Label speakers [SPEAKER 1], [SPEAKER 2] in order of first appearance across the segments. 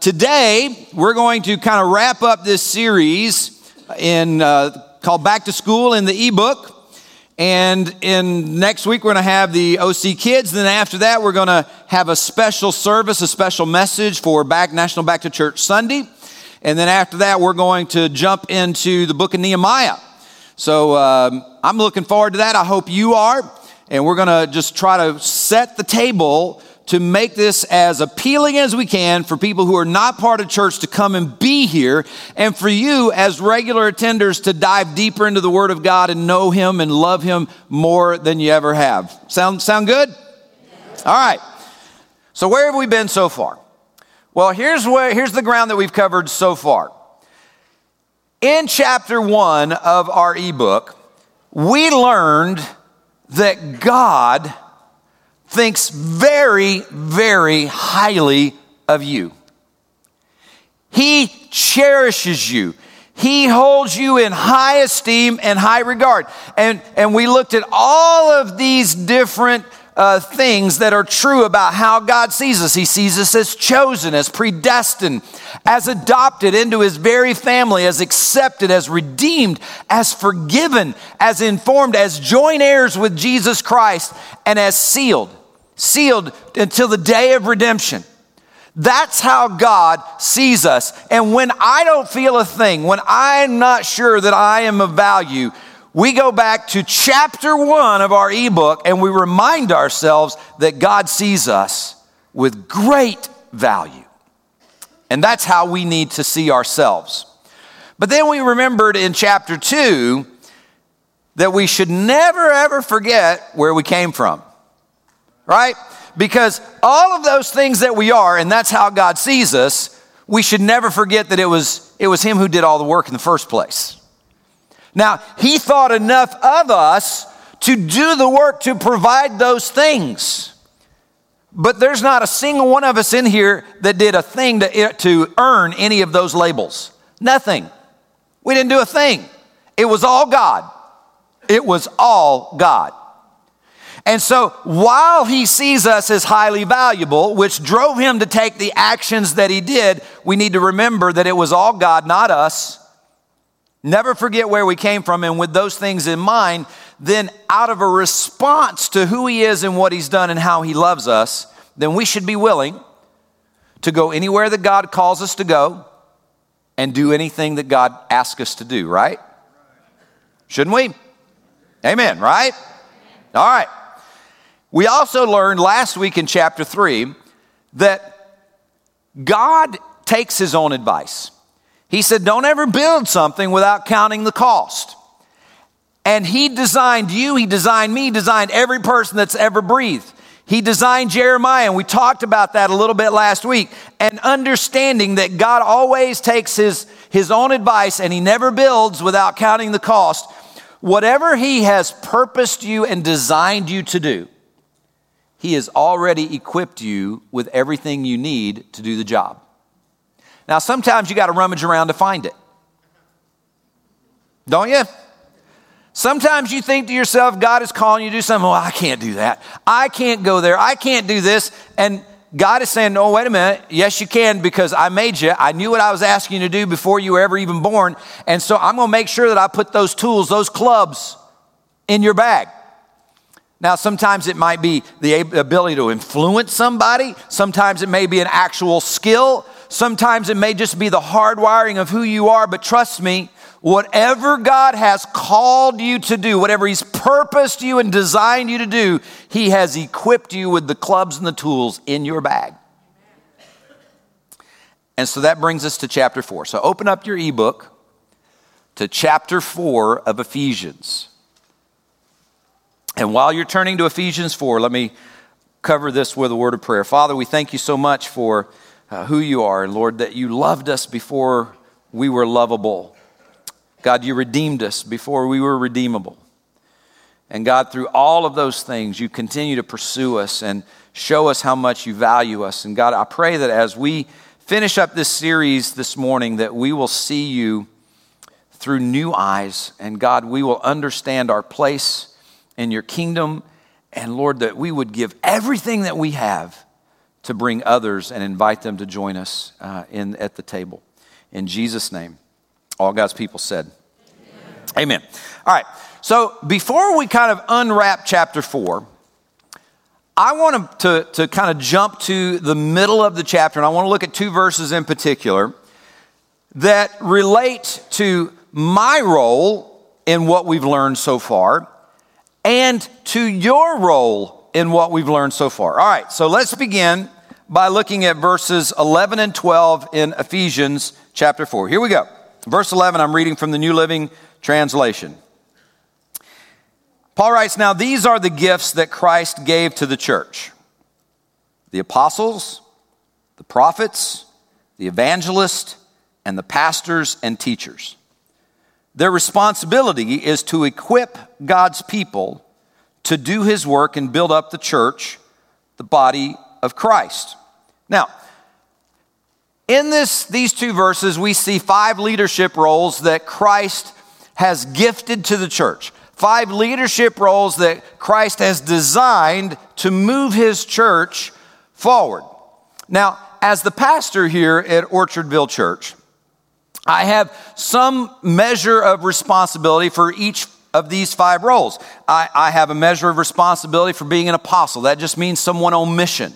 [SPEAKER 1] today, we're going to kind of wrap up this series in uh, called Back to School in the ebook. And in next week, we're going to have the OC Kids. Then after that, we're going to have a special service, a special message for Back National Back to Church Sunday. And then after that, we're going to jump into the book of Nehemiah. So um, I'm looking forward to that. I hope you are. And we're going to just try to set the table to make this as appealing as we can for people who are not part of church to come and be here, and for you as regular attenders to dive deeper into the Word of God and know Him and love Him more than you ever have. Sound, sound good? All right. So, where have we been so far? Well, here's, where, here's the ground that we've covered so far. In chapter one of our ebook, we learned that God thinks very, very highly of you. He cherishes you. He holds you in high esteem and high regard. And, and we looked at all of these different uh, things that are true about how God sees us. He sees us as chosen, as predestined, as adopted into His very family, as accepted, as redeemed, as forgiven, as informed, as joint heirs with Jesus Christ, and as sealed sealed until the day of redemption. That's how God sees us. And when I don't feel a thing, when I'm not sure that I am of value, we go back to chapter one of our ebook and we remind ourselves that God sees us with great value. And that's how we need to see ourselves. But then we remembered in chapter two that we should never ever forget where we came from right? Because all of those things that we are, and that's how God sees us, we should never forget that it was, it was Him who did all the work in the first place. Now, He thought enough of us to do the work to provide those things. But there's not a single one of us in here that did a thing to, to earn any of those labels. Nothing. We didn't do a thing. It was all God. It was all God. And so while he sees us as highly valuable, which drove him to take the actions that he did, we need to remember that it was all God, not us. Never forget where we came from. And with those things in mind, then out of a response to who he is and what he's done and how he loves us, then we should be willing to go anywhere that God calls us to go and do anything that God asks us to do, right? Shouldn't we? Amen, right? All right. We also learned last week in chapter 3 that God takes his own advice. He said, Don't ever build something without counting the cost. And he designed you, he designed me, designed every person that's ever breathed. He designed Jeremiah, and we talked about that a little bit last week. And understanding that God always takes his, his own advice and he never builds without counting the cost. Whatever he has purposed you and designed you to do, he has already equipped you with everything you need to do the job. Now, sometimes you got to rummage around to find it. Don't you? Sometimes you think to yourself, God is calling you to do something. Well, I can't do that. I can't go there. I can't do this. And God is saying, No, wait a minute. Yes, you can because I made you. I knew what I was asking you to do before you were ever even born. And so I'm going to make sure that I put those tools, those clubs in your bag. Now, sometimes it might be the ability to influence somebody. Sometimes it may be an actual skill. Sometimes it may just be the hardwiring of who you are. But trust me, whatever God has called you to do, whatever He's purposed you and designed you to do, He has equipped you with the clubs and the tools in your bag. And so that brings us to chapter four. So open up your ebook to chapter four of Ephesians. And while you're turning to Ephesians 4, let me cover this with a word of prayer. Father, we thank you so much for uh, who you are, Lord, that you loved us before we were lovable. God, you redeemed us before we were redeemable. And God, through all of those things, you continue to pursue us and show us how much you value us. And God, I pray that as we finish up this series this morning, that we will see you through new eyes. And God, we will understand our place in your kingdom. And Lord, that we would give everything that we have to bring others and invite them to join us uh, in, at the table. In Jesus' name, all God's people said, Amen. Amen. All right, so before we kind of unwrap chapter four, I want to, to kind of jump to the middle of the chapter, and I want to look at two verses in particular that relate to my role in what we've learned so far and to your role in what we've learned so far. All right, so let's begin by looking at verses 11 and 12 in Ephesians chapter 4. Here we go. Verse 11, I'm reading from the New Living Translation. Paul writes, Now these are the gifts that Christ gave to the church the apostles, the prophets, the evangelists, and the pastors and teachers. Their responsibility is to equip God's people to do his work and build up the church, the body of Christ. Now, in this, these two verses, we see five leadership roles that Christ has gifted to the church five leadership roles that Christ has designed to move his church forward. Now, as the pastor here at Orchardville Church, I have some measure of responsibility for each of these five roles. I, I, have a measure of responsibility for being an apostle. That just means someone on mission,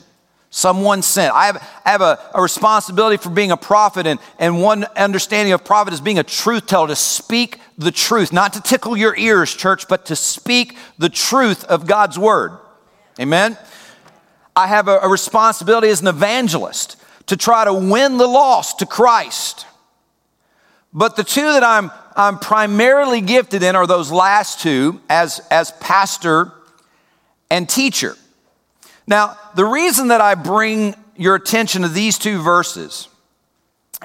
[SPEAKER 1] someone sent. I have, I have a, a responsibility for being a prophet, and, and one understanding of prophet is being a truth teller, to speak the truth, not to tickle your ears, church, but to speak the truth of God's word. Amen? I have a, a responsibility as an evangelist to try to win the lost to Christ. But the two that I'm, I'm primarily gifted in are those last two as, as pastor and teacher. Now, the reason that I bring your attention to these two verses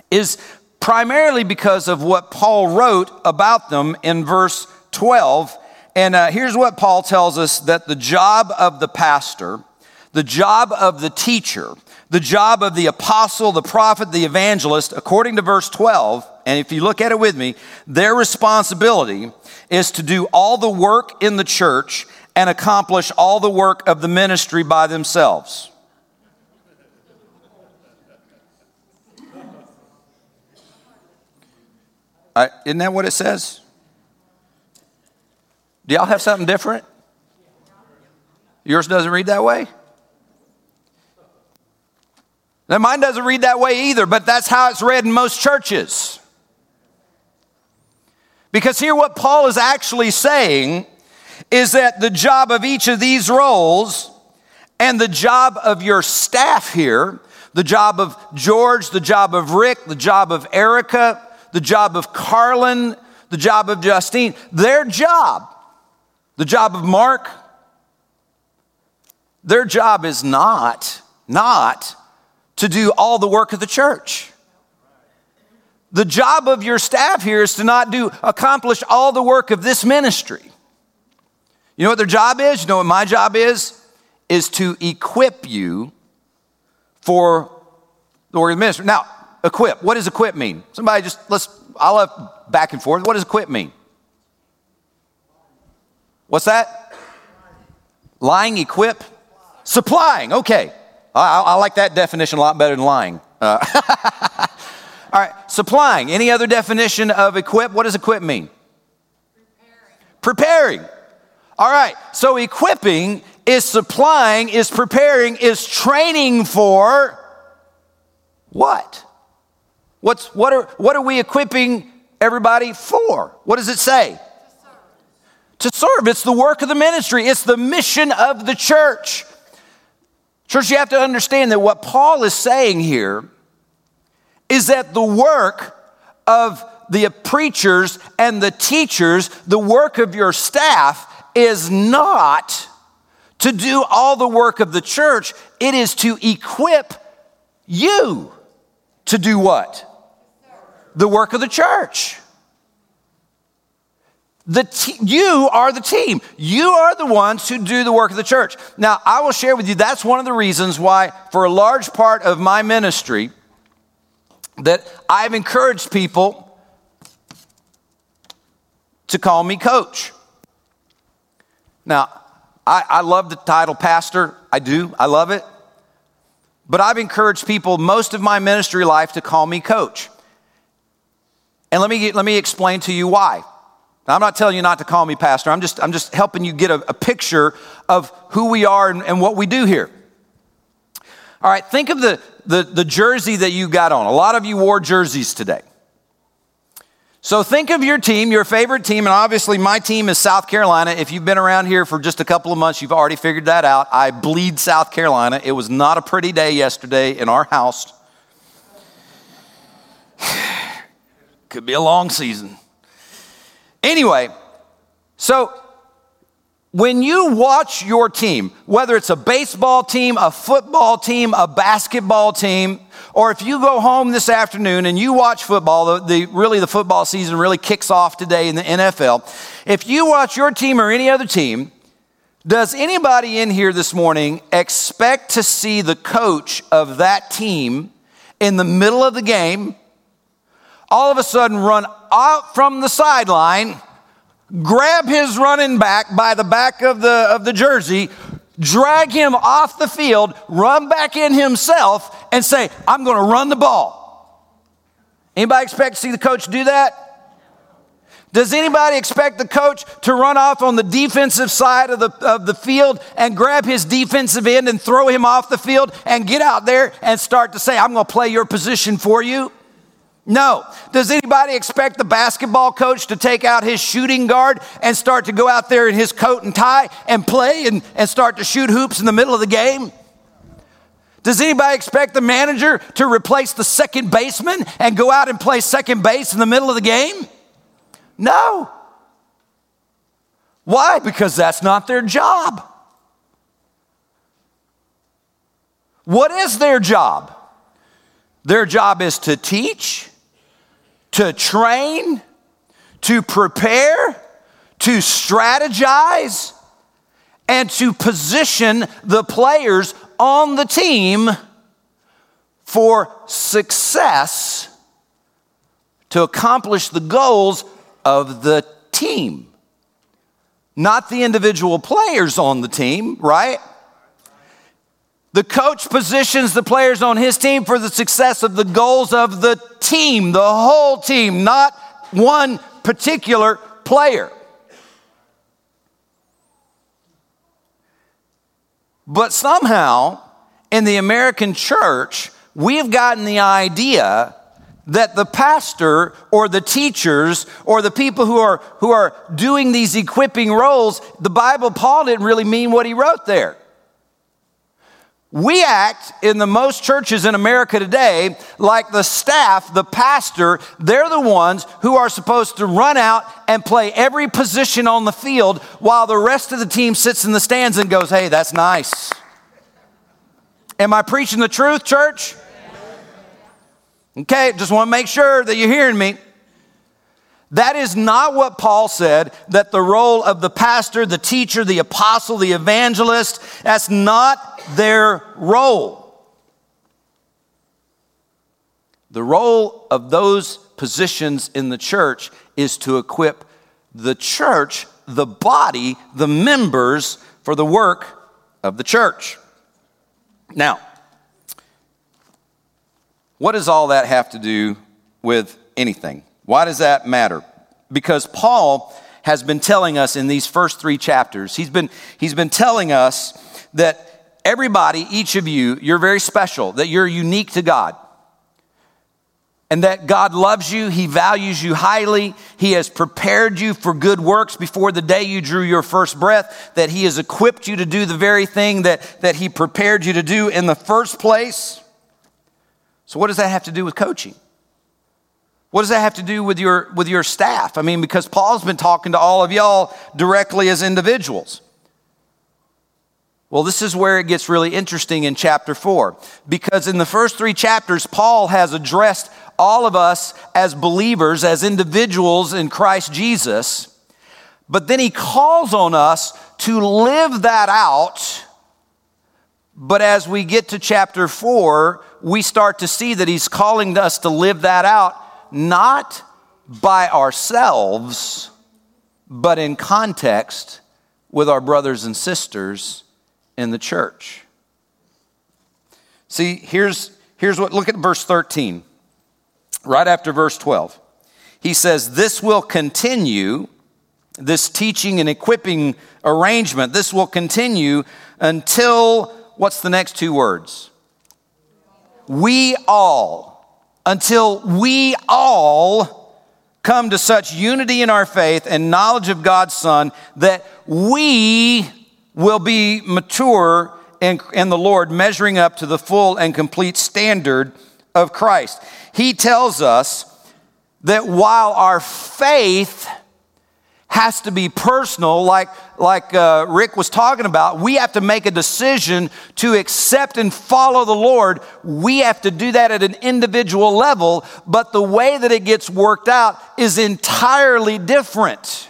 [SPEAKER 1] is primarily because of what Paul wrote about them in verse 12. And uh, here's what Paul tells us that the job of the pastor, the job of the teacher, the job of the apostle, the prophet, the evangelist, according to verse 12, and if you look at it with me, their responsibility is to do all the work in the church and accomplish all the work of the ministry by themselves. Isn't that what it says? Do y'all have something different? Yours doesn't read that way? Now, mine doesn't read that way either, but that's how it's read in most churches. Because here, what Paul is actually saying is that the job of each of these roles and the job of your staff here, the job of George, the job of Rick, the job of Erica, the job of Carlin, the job of Justine, their job, the job of Mark, their job is not, not to do all the work of the church. The job of your staff here is to not do accomplish all the work of this ministry. You know what their job is? You know what my job is? Is to equip you for the work of the ministry. Now, equip. What does equip mean? Somebody just let's I'll have back and forth. What does equip mean? What's that? Lying, equip, supplying. Okay. I, I, like that definition a lot better than lying. Uh, all right, supplying. Any other definition of equip? What does equip mean? Preparing. Preparing. All right, so equipping is supplying, is preparing, is training for what? What's, what, are, what are we equipping everybody for? What does it say? To serve. to serve. It's the work of the ministry, it's the mission of the church. Church, you have to understand that what Paul is saying here is that the work of the preachers and the teachers, the work of your staff, is not to do all the work of the church, it is to equip you to do what? The work of the church. The te- you are the team. You are the ones who do the work of the church. Now, I will share with you that's one of the reasons why, for a large part of my ministry, that I've encouraged people to call me coach. Now, I, I love the title pastor. I do. I love it. but I've encouraged people most of my ministry life to call me coach. And let me, let me explain to you why. Now, I'm not telling you not to call me pastor. I'm just, I'm just helping you get a, a picture of who we are and, and what we do here. All right, think of the, the, the jersey that you got on. A lot of you wore jerseys today. So think of your team, your favorite team, and obviously my team is South Carolina. If you've been around here for just a couple of months, you've already figured that out. I bleed South Carolina. It was not a pretty day yesterday in our house. Could be a long season. Anyway, so when you watch your team, whether it's a baseball team, a football team, a basketball team, or if you go home this afternoon and you watch football, the, the, really the football season really kicks off today in the NFL. If you watch your team or any other team, does anybody in here this morning expect to see the coach of that team in the middle of the game all of a sudden run out from the sideline, grab his running back by the back of the, of the jersey, drag him off the field, run back in himself, and say, I'm going to run the ball. Anybody expect to see the coach do that? Does anybody expect the coach to run off on the defensive side of the, of the field and grab his defensive end and throw him off the field and get out there and start to say, I'm going to play your position for you? No. Does anybody expect the basketball coach to take out his shooting guard and start to go out there in his coat and tie and play and, and start to shoot hoops in the middle of the game? Does anybody expect the manager to replace the second baseman and go out and play second base in the middle of the game? No. Why? Because that's not their job. What is their job? Their job is to teach, to train, to prepare, to strategize, and to position the players on the team for success to accomplish the goals of the team. Not the individual players on the team, right? The coach positions the players on his team for the success of the goals of the team, the whole team, not one particular player. But somehow, in the American church, we've gotten the idea that the pastor or the teachers or the people who are, who are doing these equipping roles, the Bible, Paul didn't really mean what he wrote there. We act in the most churches in America today like the staff, the pastor, they're the ones who are supposed to run out and play every position on the field while the rest of the team sits in the stands and goes, hey, that's nice. Am I preaching the truth, church? Okay, just want to make sure that you're hearing me. That is not what Paul said, that the role of the pastor, the teacher, the apostle, the evangelist, that's not their role. The role of those positions in the church is to equip the church, the body, the members for the work of the church. Now, what does all that have to do with anything? Why does that matter? Because Paul has been telling us in these first three chapters, he's been, he's been telling us that everybody, each of you, you're very special, that you're unique to God. And that God loves you, He values you highly, He has prepared you for good works before the day you drew your first breath, that He has equipped you to do the very thing that, that He prepared you to do in the first place. So, what does that have to do with coaching? What does that have to do with your, with your staff? I mean, because Paul's been talking to all of y'all directly as individuals. Well, this is where it gets really interesting in chapter four, because in the first three chapters, Paul has addressed all of us as believers, as individuals in Christ Jesus, but then he calls on us to live that out. But as we get to chapter four, we start to see that he's calling us to live that out not by ourselves, but in context with our brothers and sisters in the church. See, here's, here's what, look at verse 13, right after verse 12. He says, This will continue, this teaching and equipping arrangement, this will continue until, what's the next two words? We all, until we all come to such unity in our faith and knowledge of God's Son that we will be mature in, in the Lord, measuring up to the full and complete standard of Christ. He tells us that while our faith has to be personal, like, like uh, Rick was talking about, we have to make a decision to accept and follow the Lord. We have to do that at an individual level, but the way that it gets worked out is entirely different.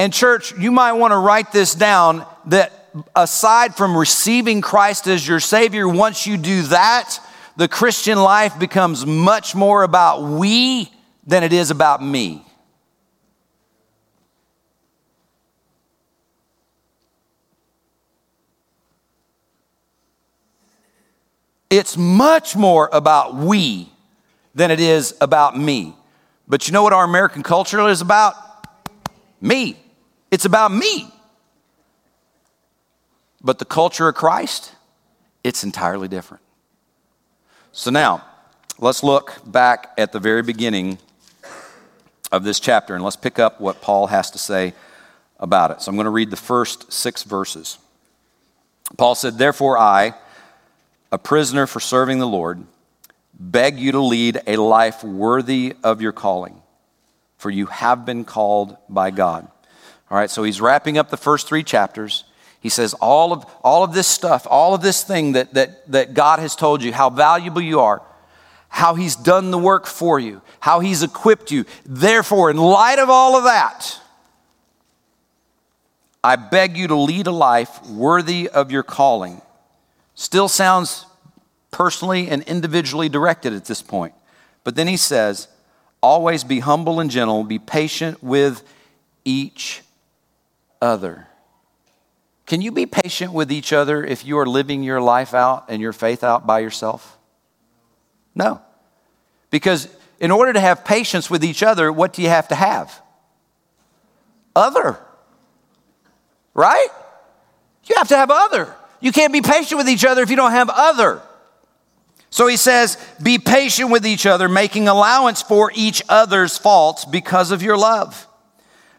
[SPEAKER 1] And, church, you might want to write this down that aside from receiving Christ as your Savior, once you do that, the Christian life becomes much more about we than it is about me. It's much more about we than it is about me. But you know what our American culture is about? Me. It's about me. But the culture of Christ, it's entirely different. So now, let's look back at the very beginning of this chapter and let's pick up what Paul has to say about it. So I'm going to read the first six verses. Paul said, Therefore, I, a prisoner for serving the Lord, beg you to lead a life worthy of your calling, for you have been called by God. All right, so he's wrapping up the first three chapters. He says, all of, all of this stuff, all of this thing that, that, that God has told you, how valuable you are, how He's done the work for you, how He's equipped you. Therefore, in light of all of that, I beg you to lead a life worthy of your calling. Still sounds personally and individually directed at this point. But then he says, always be humble and gentle, be patient with each other. Can you be patient with each other if you are living your life out and your faith out by yourself? No. Because in order to have patience with each other, what do you have to have? Other. Right? You have to have other. You can't be patient with each other if you don't have other. So he says, be patient with each other, making allowance for each other's faults because of your love.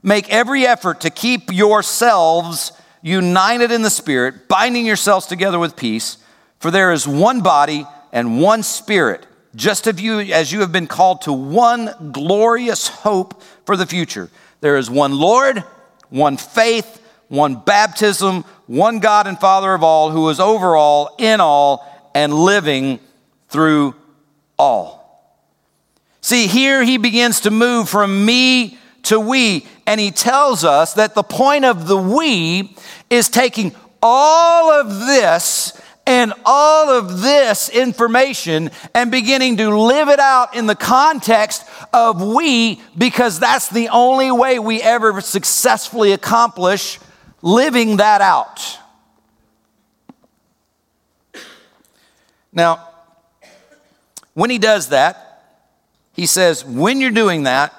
[SPEAKER 1] Make every effort to keep yourselves united in the Spirit, binding yourselves together with peace, for there is one body and one Spirit, just as you, as you have been called to one glorious hope for the future. There is one Lord, one faith, one baptism, one God and Father of all, who is over all, in all, and living through all. See, here he begins to move from me to we. And he tells us that the point of the we is taking all of this and all of this information and beginning to live it out in the context of we because that's the only way we ever successfully accomplish living that out. Now, when he does that, he says, when you're doing that,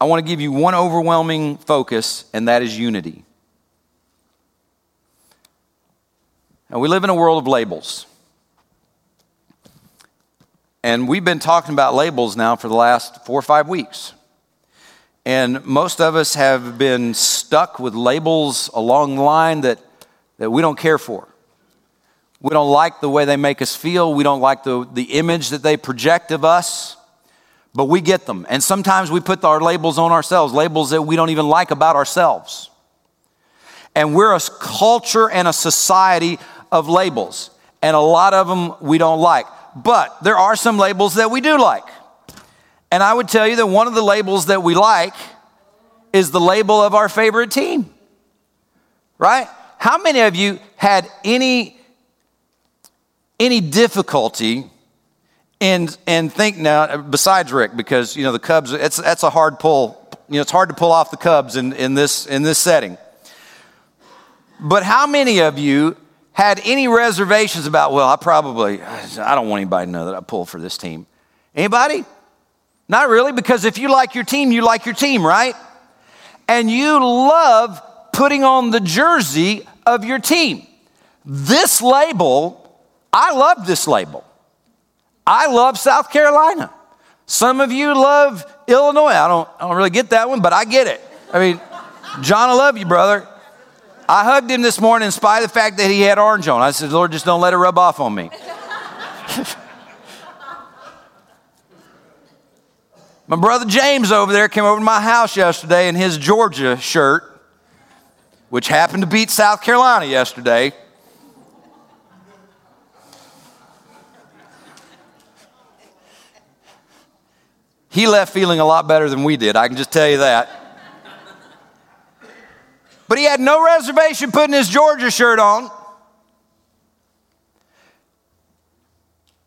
[SPEAKER 1] I want to give you one overwhelming focus, and that is unity. Now, we live in a world of labels. And we've been talking about labels now for the last four or five weeks. And most of us have been stuck with labels along the line that, that we don't care for. We don't like the way they make us feel. We don't like the, the image that they project of us but we get them. And sometimes we put our labels on ourselves, labels that we don't even like about ourselves. And we're a culture and a society of labels. And a lot of them we don't like. But there are some labels that we do like. And I would tell you that one of the labels that we like is the label of our favorite team. Right? How many of you had any any difficulty and and think now uh, besides Rick because you know the Cubs it's that's a hard pull you know it's hard to pull off the Cubs in, in this in this setting. But how many of you had any reservations about, well, I probably, I don't want anybody to know that I pull for this team. Anybody? Not really, because if you like your team, you like your team, right? And you love putting on the jersey of your team. This label, I love this label. I love South Carolina. Some of you love Illinois. I don't, I don't really get that one, but I get it. I mean, John, I love you, brother. I hugged him this morning in spite of the fact that he had orange on. I said, Lord, just don't let it rub off on me. my brother James over there came over to my house yesterday in his Georgia shirt, which happened to beat South Carolina yesterday. He left feeling a lot better than we did, I can just tell you that. But he had no reservation putting his Georgia shirt on.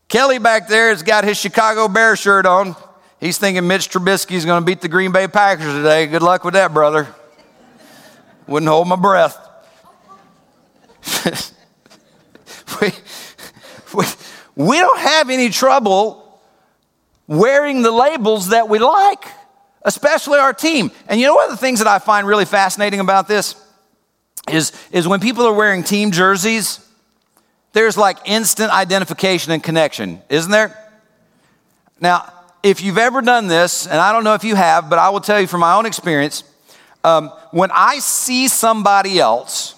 [SPEAKER 1] Kelly back there has got his Chicago Bear shirt on. He's thinking Mitch Trubisky is going to beat the Green Bay Packers today. Good luck with that, brother. Wouldn't hold my breath. we, we, we don't have any trouble wearing the labels that we like, especially our team. And you know, one of the things that I find really fascinating about this is, is when people are wearing team jerseys, there's like instant identification and connection, isn't there? Now, if you've ever done this, and I don't know if you have, but I will tell you from my own experience, um, when I see somebody else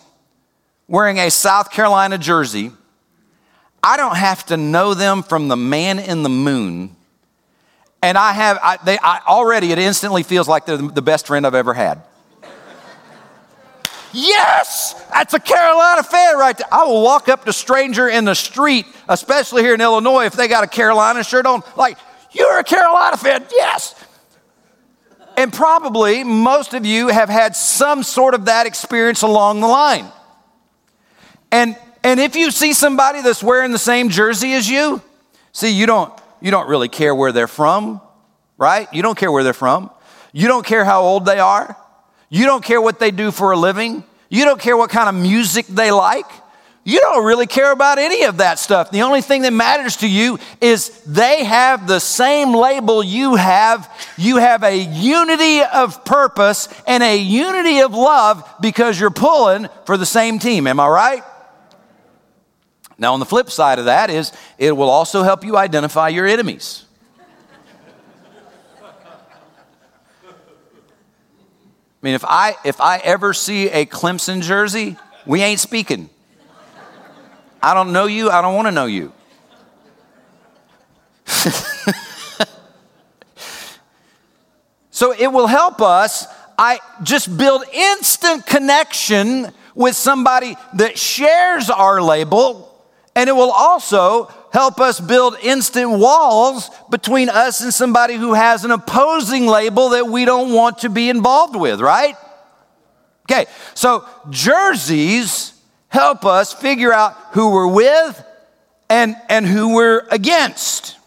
[SPEAKER 1] wearing a South Carolina jersey, I don't have to know them from the man in the moon and I have, I, they, I, already it instantly feels like they're the best friend I've ever had. yes, that's a Carolina fan right there. I will walk up to stranger in the street, especially here in Illinois, if they got a Carolina shirt on, like, you're a Carolina fan, yes. And probably most of you have had some sort of that experience along the line. And, and if you see somebody that's wearing the same jersey as you, see, you don't, you don't really care where they're from, right? You don't care where they're from. You don't care how old they are. You don't care what they do for a living. You don't care what kind of music they like. You don't really care about any of that stuff. The only thing that matters to you is they have the same label you have. You have a unity of purpose and a unity of love because you're pulling for the same team. Am I right? Now, on the flip side of that is it will also help you identify your enemies. I mean, if I if I ever see a Clemson jersey, we ain't speaking. I don't know you, I don't want to know you. so it will help us I just build instant connection with somebody that shares our label and it will also help us build instant walls between us and somebody who has an opposing label that we don't want to be involved with, right? Okay, so jerseys help us figure out who we're with and, and who we're against.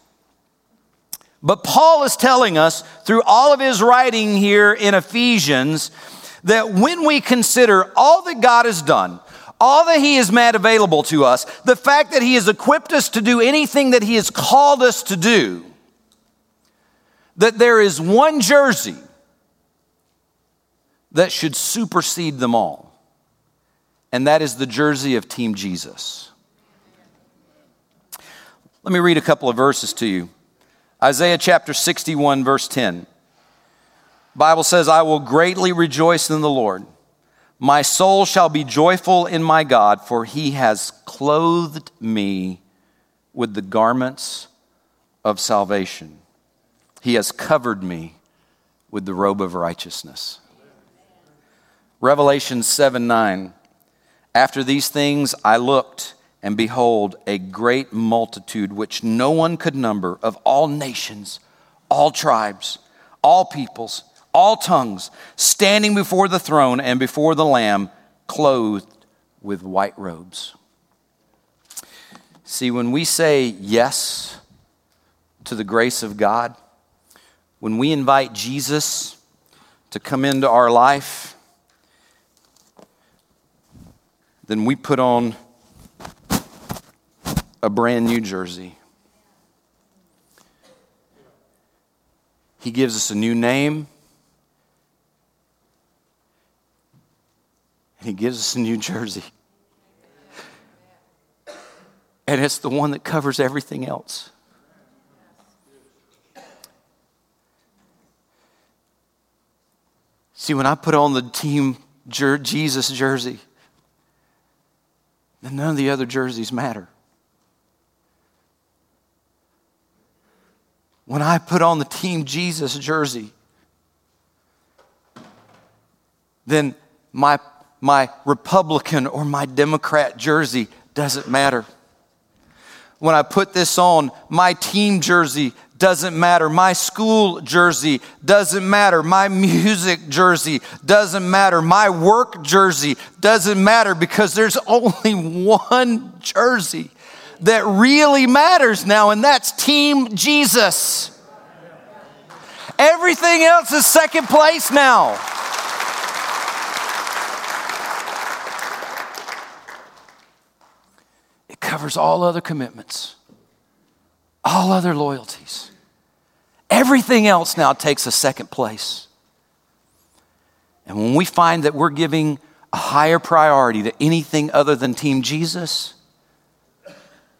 [SPEAKER 1] But Paul is telling us through all of his writing here in Ephesians that when we consider all that God has done, all that He has made available to us, the fact that He has equipped us to do anything that He has called us to do, that there is one jersey that should supersede them all, and that is the jersey of Team Jesus. Let me read a couple of verses to you. Isaiah chapter 61, verse 10. Bible says, I will greatly rejoice in the Lord. My soul shall be joyful in my God, for he has clothed me with the garments of salvation. He has covered me with the robe of righteousness. Revelation 7 9. After these things I looked, and behold, a great multitude which no one could number of all nations, all tribes, all peoples all tongues, standing before the throne and before the Lamb, clothed with white robes. See, when we say yes to the grace of God, when we invite Jesus to come into our life, then we put on a brand new jersey. He gives us a new name. And he gives us a new jersey. And it's the one that covers everything else. See, when I put on the team jer- Jesus jersey, then none of the other jerseys matter. When I put on the Team Jesus jersey, then my, my Republican or my Democrat jersey doesn't matter. When I put this on, my team jersey doesn't matter. My school jersey doesn't matter. My music jersey doesn't matter. My work jersey doesn't matter because there's only one jersey that really matters now, and that's Team Jesus. Everything else is second place now. Covers all other commitments, all other loyalties. Everything else now takes a second place. And when we find that we're giving a higher priority to anything other than Team Jesus,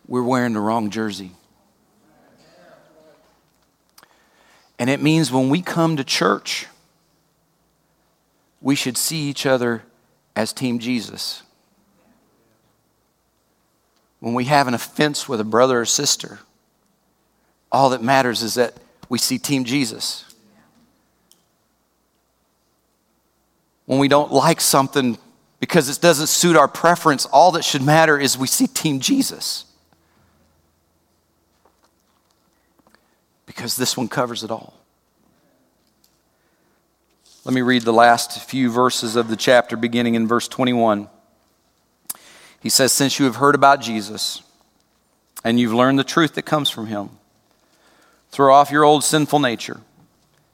[SPEAKER 1] we're wearing the wrong jersey. And it means when we come to church, we should see each other as Team Jesus. When we have an offense with a brother or sister, all that matters is that we see Team Jesus. When we don't like something because it doesn't suit our preference, all that should matter is we see Team Jesus. because this one covers it all. Let me read the last few verses of the chapter, beginning in verse 21. He says, Since you have heard about Jesus and you've learned the truth that comes from him, throw off your old sinful nature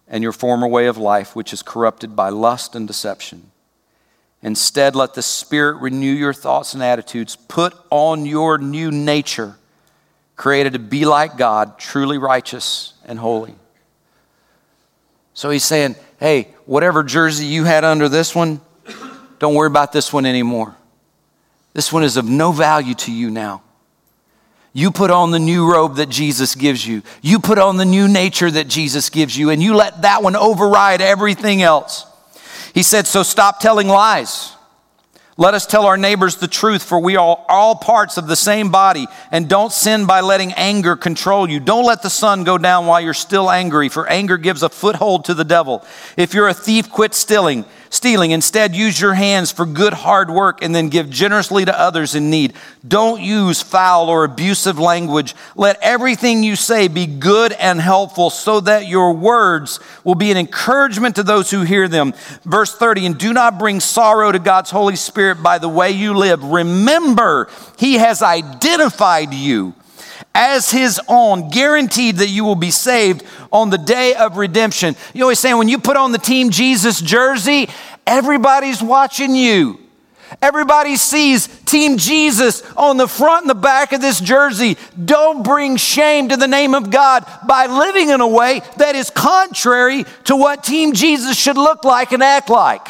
[SPEAKER 1] and your former way of life, which is corrupted by lust and deception. Instead, let the Spirit renew your thoughts and attitudes. Put on your new nature created to be like God, truly righteous and holy. So he's saying, hey, whatever jersey you had under this one, don't worry about this one anymore. This one is of no value to you now. You put on the new robe that Jesus gives you. You put on the new nature that Jesus gives you, and you let that one override everything else. He said, So stop telling lies. Let us tell our neighbors the truth, for we are all parts of the same body. And don't sin by letting anger control you. Don't let the sun go down while you're still angry, for anger gives a foothold to the devil. If you're a thief, quit stealing stealing. Instead, use your hands for good hard work and then give generously to others in need. Don't use foul or abusive language. Let everything you say be good and helpful so that your words will be an encouragement to those who hear them. Verse 30, and do not bring sorrow to God's Holy Spirit by the way you live. Remember, He has identified you as his own, guaranteed that you will be saved on the day of redemption. You always saying when you put on the Team Jesus jersey, everybody's watching you. Everybody sees Team Jesus on the front and the back of this jersey. Don't bring shame to the name of God by living in a way that is contrary to what Team Jesus should look like and act like.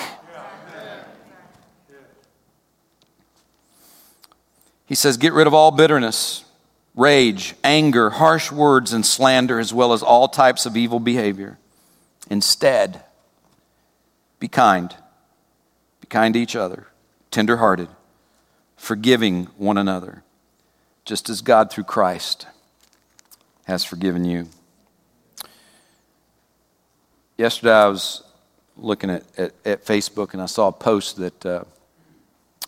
[SPEAKER 1] He says, Get rid of all bitterness rage, anger, harsh words, and slander, as well as all types of evil behavior. Instead, be kind. Be kind to each other, tenderhearted, forgiving one another, just as God through Christ has forgiven you. Yesterday, I was looking at, at, at Facebook and I saw a post that, uh,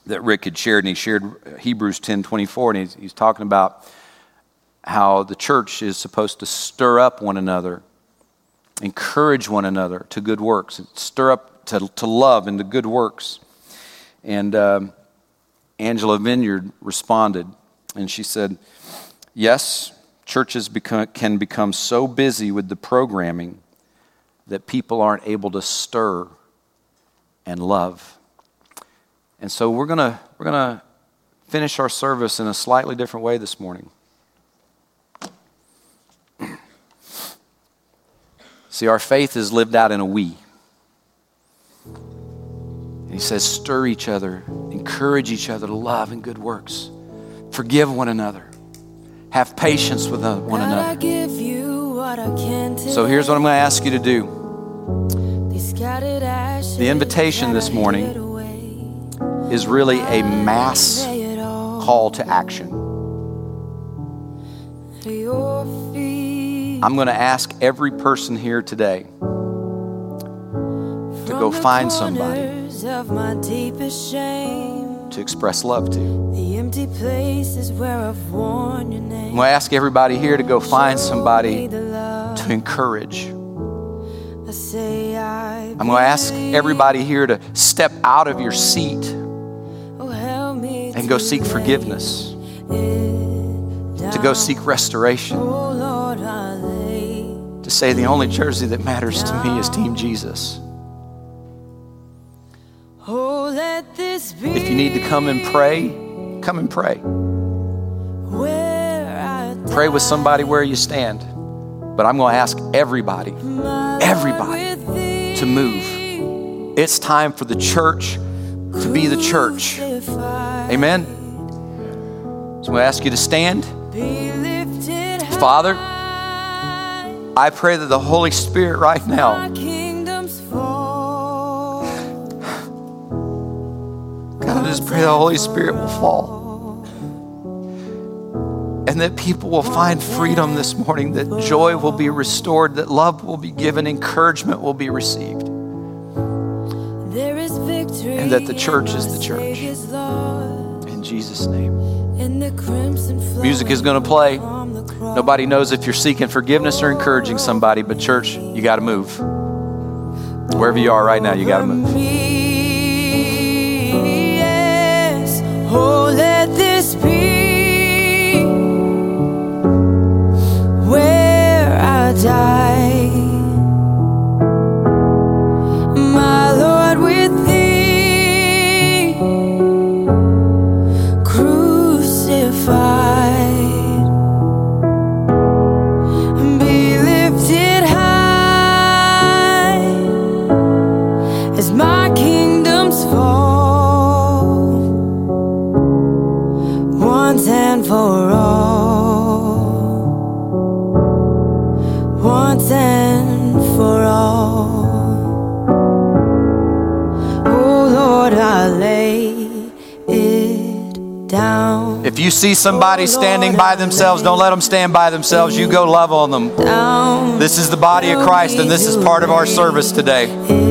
[SPEAKER 1] that Rick had shared, and he shared Hebrews 10 24, and he's, he's talking about how the church is supposed to stir up one another, encourage one another to good works, stir up to, to love and to good works. And um, Angela Vineyard responded, and she said, Yes, churches become, can become so busy with the programming that people aren't able to stir and love. And so we're going to we're going to finish our service in a slightly different way this morning.
[SPEAKER 2] See, our faith is lived out in a we. And he says, stir each other, encourage each other to love and good works, forgive one another, have patience with uh, one another. So here's what I'm going to ask you to do. The invitation this morning is really a mass call to action. I'm going to ask every person here today to go find somebody to express love to. The empty places where I've worn your name. I'm going to ask everybody here to go find somebody to encourage. I'm going to ask everybody here to step out of your seat and go seek forgiveness, to go seek restoration, to say the only jersey that matters to me is Team Jesus. If you need to come and pray, come and pray. Pray with somebody where you stand. But I'm going to ask everybody, everybody to move. It's time for the church to be the church. Amen. So I'm going to ask you to stand. Father, I pray that the Holy Spirit right now God, just pray the Holy Spirit will fall. And that people will find freedom this morning, that joy will be restored, that love will be given, encouragement will be received. And that the church is the church. In Jesus' name. Music is going to play. Nobody knows if you're seeking forgiveness or encouraging somebody, but church, you got to move. Wherever you are right now, you got to move. Yes. Oh, let this be where I die. You see somebody oh, standing by themselves, don't let them stand by themselves. You go love on them. This is the body of Christ, and this is part of our service today.